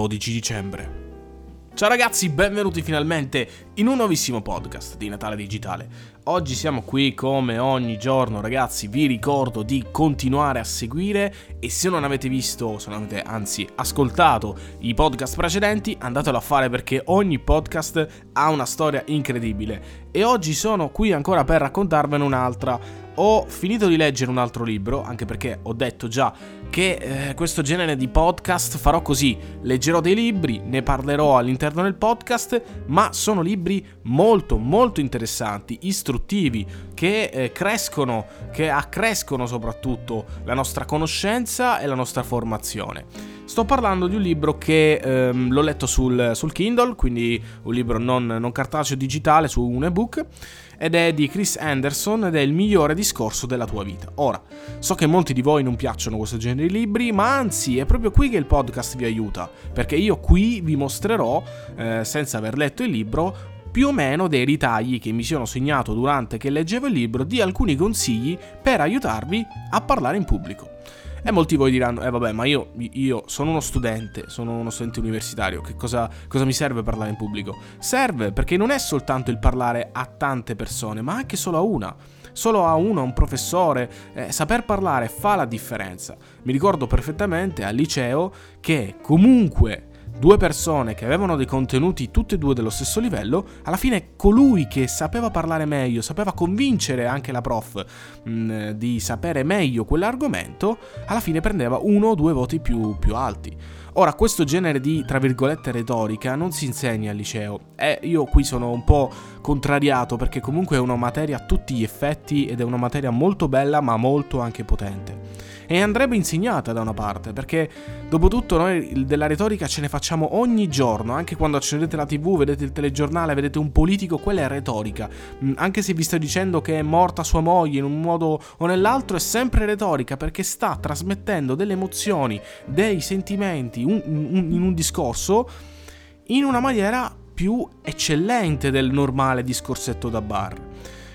12 dicembre. Ciao ragazzi, benvenuti finalmente in un nuovissimo podcast di Natale Digitale. Oggi siamo qui come ogni giorno ragazzi, vi ricordo di continuare a seguire e se non avete visto, se non avete anzi ascoltato i podcast precedenti, andatelo a fare perché ogni podcast ha una storia incredibile e oggi sono qui ancora per raccontarvene un'altra. Ho finito di leggere un altro libro, anche perché ho detto già che eh, questo genere di podcast farò così, leggerò dei libri, ne parlerò all'interno del podcast, ma sono libri molto molto interessanti, istruttivi, che eh, crescono, che accrescono soprattutto la nostra conoscenza e la nostra formazione. Sto parlando di un libro che ehm, l'ho letto sul, sul, Kindle, quindi un libro non, non cartaceo digitale su un ebook ed è di Chris Anderson ed è il migliore discorso della tua vita. Ora, so che molti di voi non piacciono questo genere di libri, ma anzi è proprio qui che il podcast vi aiuta, perché io qui vi mostrerò, eh, senza aver letto il libro, più o meno dei ritagli che mi sono segnato durante che leggevo il libro di alcuni consigli per aiutarvi a parlare in pubblico. E molti di voi diranno, eh vabbè, ma io, io, sono uno studente, sono uno studente universitario, che cosa, cosa, mi serve parlare in pubblico? Serve perché non è soltanto il parlare a tante persone, ma anche solo a una. Solo a uno, a un professore, eh, saper parlare fa la differenza. Mi ricordo perfettamente al liceo che comunque due persone che avevano dei contenuti tutti e due dello stesso livello, alla fine colui che sapeva parlare meglio, sapeva convincere anche la prof mh, mm, di sapere meglio quell'argomento, alla fine prendeva uno o due voti più, più alti. Ora, questo genere di, tra virgolette, retorica non si insegna al liceo e io qui sono un po' contrariato perché comunque è una materia a tutti gli effetti ed è una materia molto bella ma molto anche potente e andrebbe insegnata da una parte, perché dopo tutto noi della retorica ce ne facciamo ogni giorno, anche quando accendete la tv, vedete il telegiornale, vedete un politico, quella è retorica. Mm, anche se vi sto dicendo che è morta sua moglie in un modo o nell'altro, è sempre retorica, perché sta trasmettendo delle emozioni, dei sentimenti un, un, in un discorso in una maniera più eccellente del normale discorsetto da bar.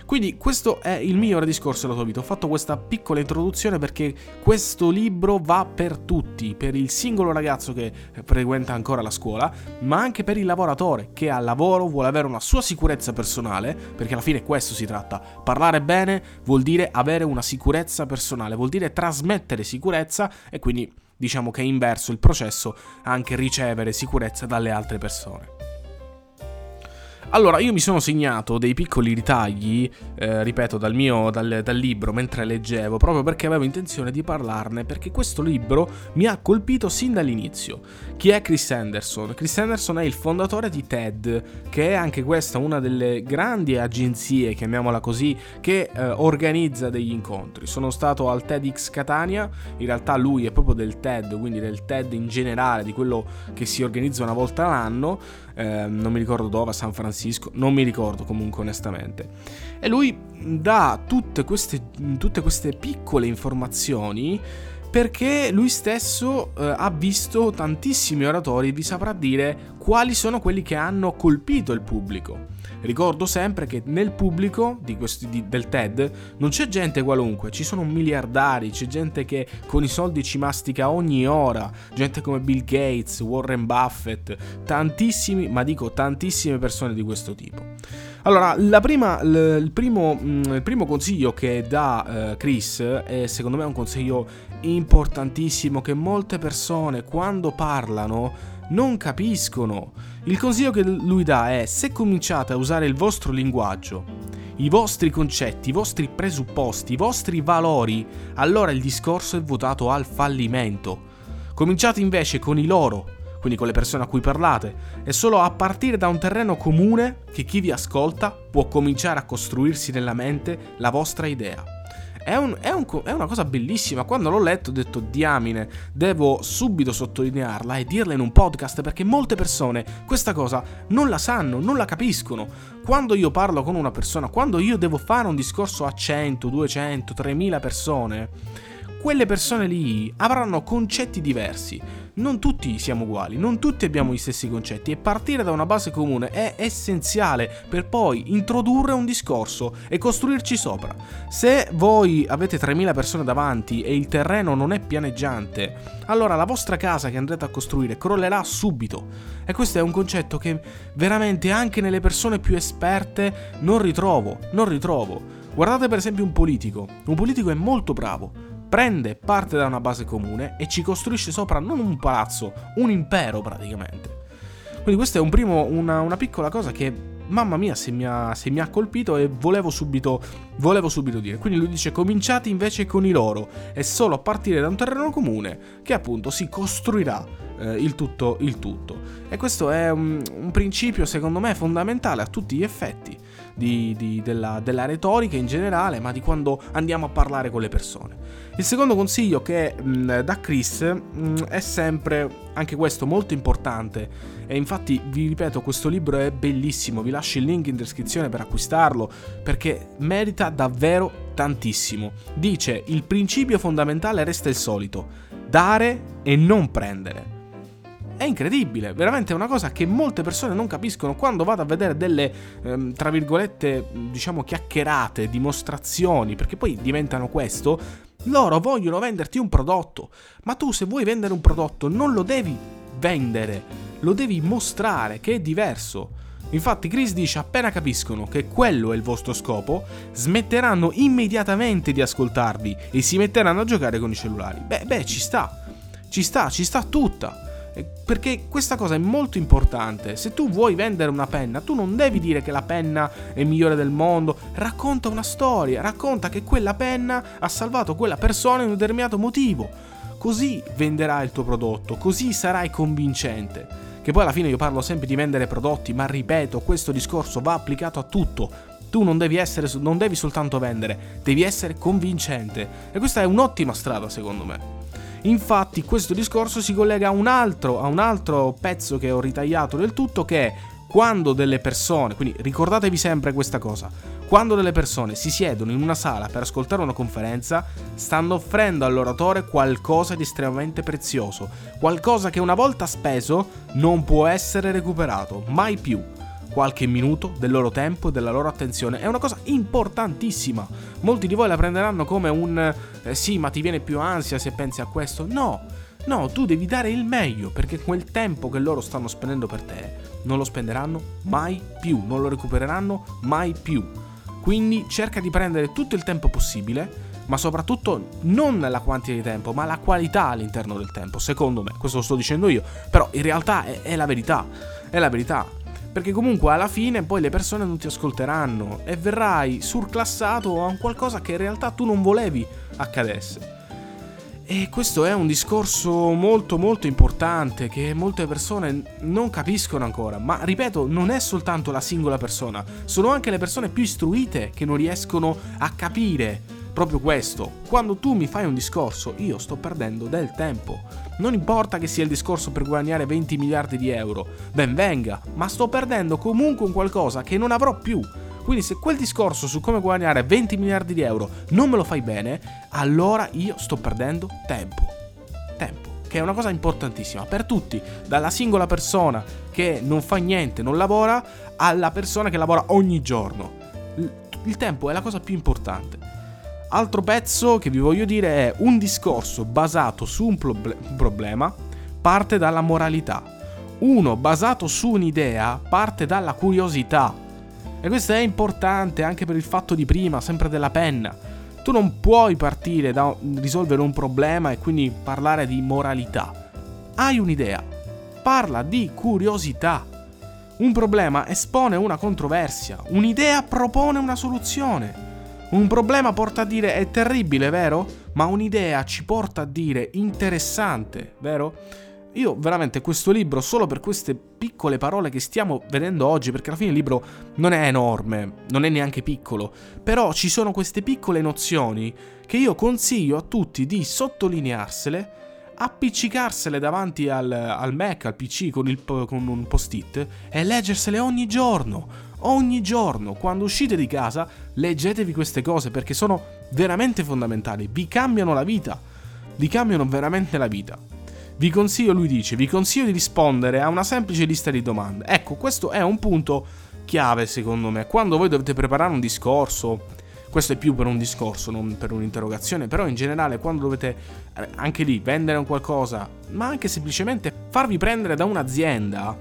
Quindi questo è il migliore discorso della tua vita. Ho fatto questa piccola introduzione perché questo libro va per tutti, per il singolo ragazzo che frequenta ancora la scuola, ma anche per il lavoratore che al lavoro vuole avere una sua sicurezza personale, perché alla fine questo si tratta. Parlare bene vuol dire avere una sicurezza personale, vuol dire trasmettere sicurezza e quindi diciamo che è inverso il processo anche ricevere sicurezza dalle altre persone. Allora, io mi sono segnato dei piccoli ritagli, eh, ripeto, dal mio dal, dal, libro mentre leggevo, proprio perché avevo intenzione di parlarne, perché questo libro mi ha colpito sin dall'inizio. Chi è Chris Anderson? Chris Anderson è il fondatore di TED, che è anche questa una delle grandi agenzie, chiamiamola così, che eh, organizza degli incontri. Sono stato al TEDx Catania, in realtà lui è proprio del TED, quindi del TED in generale, di quello che si organizza una volta all'anno, eh, non mi ricordo dove, a San Francisco Francisco, non mi ricordo comunque onestamente. E lui dà tutte queste, tutte queste piccole informazioni perché lui stesso eh, ha visto tantissimi oratori e vi saprà dire quali sono quelli che hanno colpito il pubblico. Ricordo sempre che nel pubblico di questi, di, del TED non c'è gente qualunque, ci sono miliardari, c'è gente che con i soldi ci mastica ogni ora, gente come Bill Gates, Warren Buffett, tantissimi, ma dico tantissime persone di questo tipo. Allora, prima, il, primo, mm, il, primo, consiglio che dà uh, Chris è secondo me un consiglio importantissimo che molte persone quando parlano non capiscono. Il consiglio che lui dà è se cominciate a usare il vostro linguaggio, i vostri concetti, i vostri presupposti, i vostri valori, allora il discorso è votato al fallimento. Cominciate invece con i loro, quindi con le persone a cui parlate, e solo a partire da un terreno comune che chi vi ascolta può cominciare a costruirsi nella mente la vostra idea. È, un, è, un, è, una cosa bellissima. Quando l'ho letto ho detto diamine, devo subito sottolinearla e dirla in un podcast perché molte persone questa cosa non la sanno, non la capiscono. Quando io parlo con una persona, quando io devo fare un discorso a 100, 200, 3000 persone, quelle persone lì avranno concetti diversi. Non tutti siamo uguali, non tutti abbiamo gli stessi concetti e partire da una base comune è essenziale per poi introdurre un discorso e costruirci sopra. Se voi avete 3000 persone davanti e il terreno non è pianeggiante, allora la vostra casa che andrete a costruire crollerà subito. E questo è un concetto che veramente anche nelle persone più esperte non ritrovo, non ritrovo. Guardate per esempio un politico. Un politico è molto bravo, prende parte da una base comune e ci costruisce sopra non un palazzo, un impero praticamente. Quindi questa è un primo, una, una piccola cosa che, mamma mia, se mi, ha, se mi ha colpito e volevo subito, volevo subito dire. Quindi lui dice cominciate invece con i loro e solo a partire da un terreno comune che appunto si costruirà eh, il, tutto, il tutto. E questo è un, un principio secondo me fondamentale a tutti gli effetti di, di, della, della, retorica in generale, ma di quando andiamo a parlare con le persone. Il secondo consiglio che mh, dà Chris mh, è sempre, anche questo molto importante, e infatti vi ripeto, questo libro è bellissimo, vi lascio il link in descrizione per acquistarlo, perché merita davvero tantissimo. Dice, il principio fondamentale resta il solito, dare e non prendere. È incredibile, veramente è una cosa che molte persone non capiscono quando vado a vedere delle, ehm, tra virgolette, diciamo chiacchierate, dimostrazioni, perché poi diventano questo, loro vogliono venderti un prodotto, ma tu se vuoi vendere un prodotto non lo devi vendere, lo devi mostrare che è diverso. Infatti Chris dice appena capiscono che quello è il vostro scopo, smetteranno immediatamente di ascoltarvi e si metteranno a giocare con i cellulari. Beh, beh, ci sta, ci sta, ci sta tutta. Perché questa cosa è molto importante. Se tu vuoi vendere una penna, tu non devi dire che la penna è migliore del mondo. Racconta una storia, racconta che quella penna ha salvato quella persona in un determinato motivo. Così venderai il tuo prodotto, così sarai convincente. Che poi alla fine io parlo sempre di vendere prodotti, ma ripeto, questo discorso va applicato a tutto. Tu non devi, essere, non devi soltanto vendere, devi essere convincente. E questa è un'ottima strada secondo me. Infatti questo discorso si collega a un altro, a un altro pezzo che ho ritagliato del tutto che è quando delle persone, quindi ricordatevi sempre questa cosa, quando delle persone si siedono in una sala per ascoltare una conferenza, stanno offrendo all'oratore qualcosa di estremamente prezioso, qualcosa che una volta speso non può essere recuperato, mai più qualche minuto del loro tempo e della loro attenzione. È una cosa importantissima. Molti di voi la prenderanno come un eh, sì, ma ti viene più ansia se pensi a questo. No, no, tu devi dare il meglio perché quel tempo che loro stanno spendendo per te non lo spenderanno mai più, non lo recupereranno mai più. Quindi cerca di prendere tutto il tempo possibile ma soprattutto non la quantità di tempo, ma la qualità all'interno del tempo, secondo me, questo lo sto dicendo io, però in realtà è, è la verità, è la verità. Perché comunque alla fine poi le persone non ti ascolteranno e verrai surclassato a un qualcosa che in realtà tu non volevi accadesse. E questo è un discorso molto molto importante che molte persone non capiscono ancora, ma ripeto, non è soltanto la singola persona, sono anche le persone più istruite che non riescono a capire proprio questo. Quando tu mi fai un discorso, io sto perdendo del tempo. Non importa che sia il discorso per guadagnare 20 miliardi di euro, ben venga, ma sto perdendo comunque un qualcosa che non avrò più. Quindi se quel discorso su come guadagnare 20 miliardi di euro non me lo fai bene, allora io sto perdendo tempo. Tempo, che è una cosa importantissima per tutti, dalla singola persona che non fa niente, non lavora, alla persona che lavora ogni giorno. Il tempo è la cosa più importante. Altro pezzo che vi voglio dire è un discorso basato su un proble- problema parte dalla moralità. Uno basato su un'idea parte dalla curiosità. E questo è importante anche per il fatto di prima, sempre della penna. Tu non puoi partire da risolvere un problema e quindi parlare di moralità. Hai un'idea, parla di curiosità. Un problema espone una controversia, un'idea propone una soluzione. Un problema porta a dire è terribile, vero? Ma un'idea ci porta a dire interessante, vero? Io veramente questo libro, solo per queste piccole parole che stiamo vedendo oggi, perché alla fine il libro non è enorme, non è neanche piccolo, però ci sono queste piccole nozioni che io consiglio a tutti di sottolinearsele, appiccicarsele davanti al, al Mac, al PC con, il, con un post-it e leggersele ogni giorno ogni giorno, quando uscite di casa, leggetevi queste cose perché sono veramente fondamentali, vi cambiano la vita. vi cambiano veramente la vita. Vi consiglio, lui dice, vi consiglio di rispondere a una semplice lista di domande. Ecco, questo è un punto chiave secondo me. Quando voi dovete preparare un discorso, questo è più per un discorso, non per un'interrogazione, però in generale quando dovete eh, anche lì vendere un qualcosa, ma anche semplicemente farvi prendere da un'azienda,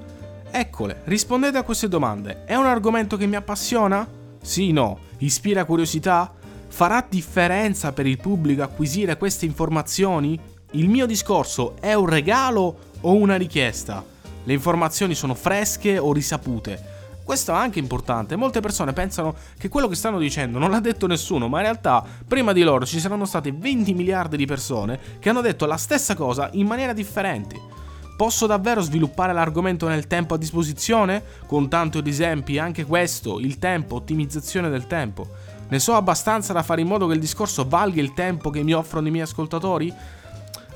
eccole, rispondete a queste domande. È un argomento che mi appassiona? Sì, no. Ispira curiosità? Farà differenza per il pubblico acquisire queste informazioni? Il mio discorso è un regalo o una richiesta? Le informazioni sono fresche o risapute? Questo è anche importante. Molte persone pensano che quello che stanno dicendo non l'ha detto nessuno, ma in realtà prima di loro ci saranno state 20 miliardi di persone che hanno detto la stessa cosa in maniera differente. Posso davvero sviluppare l'argomento nel tempo a disposizione? Con tanto di esempi, anche questo, il tempo, ottimizzazione del tempo. Ne so abbastanza da fare in modo che il discorso valga il tempo che mi offrono i miei ascoltatori?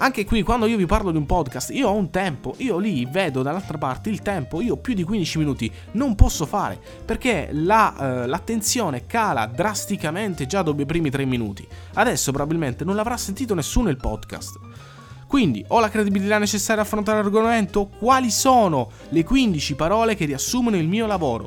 Anche qui, quando io vi parlo di un podcast, io ho un tempo, io lì vedo dall'altra parte il tempo, io più di 15 minuti non posso fare, perché la, eh, l'attenzione cala drasticamente già dopo i primi 3 minuti. Adesso probabilmente non l'avrà sentito nessuno il podcast. Quindi, ho la credibilità necessaria a affrontare l'argomento? Quali sono le 15 parole che riassumono il mio lavoro?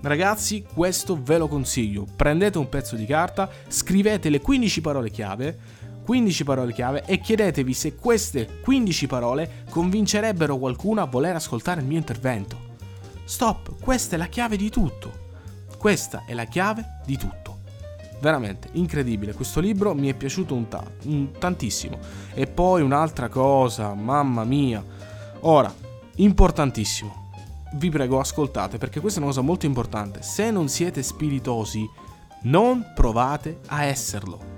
Ragazzi, questo ve lo consiglio. Prendete un pezzo di carta, scrivete le 15 parole chiave, 15 parole chiave e chiedetevi se queste 15 parole convincerebbero qualcuno a voler ascoltare il mio intervento. Stop, questa è la chiave di tutto. Questa è la chiave di tutto. Veramente incredibile, questo libro mi è piaciuto un, ta- un tantissimo. E poi un'altra cosa, mamma mia. Ora, importantissimo. Vi prego, ascoltate perché questa è una cosa molto importante. Se non siete spiritosi, non provate a esserlo.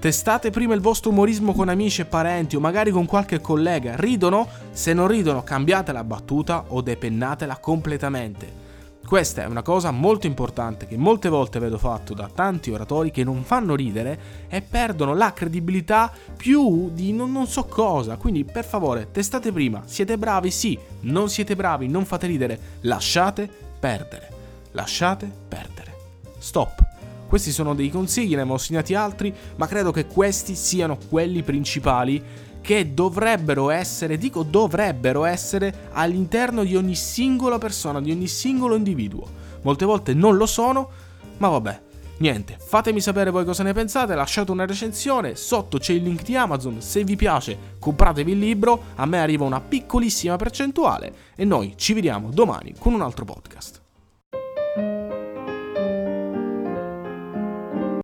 Testate prima il vostro umorismo con amici e parenti o magari con qualche collega. Ridono? Se non ridono cambiate la battuta o depennatela completamente. Questa è una cosa molto importante che molte volte vedo fatto da tanti oratori che non fanno ridere e perdono la credibilità più di non, non, so cosa. Quindi per favore testate prima, siete bravi? Sì, non siete bravi, non fate ridere, lasciate perdere. Lasciate perdere. Stop. Questi sono dei consigli, ne abbiamo segnati altri, ma credo che questi siano quelli principali che dovrebbero essere, dico dovrebbero essere, all'interno di ogni singola persona, di ogni singolo individuo. Molte volte non lo sono, ma vabbè. Niente, fatemi sapere voi cosa ne pensate, lasciate una recensione, sotto c'è il link di Amazon, se vi piace compratevi il libro, a me arriva una piccolissima percentuale e noi ci vediamo domani con un altro podcast.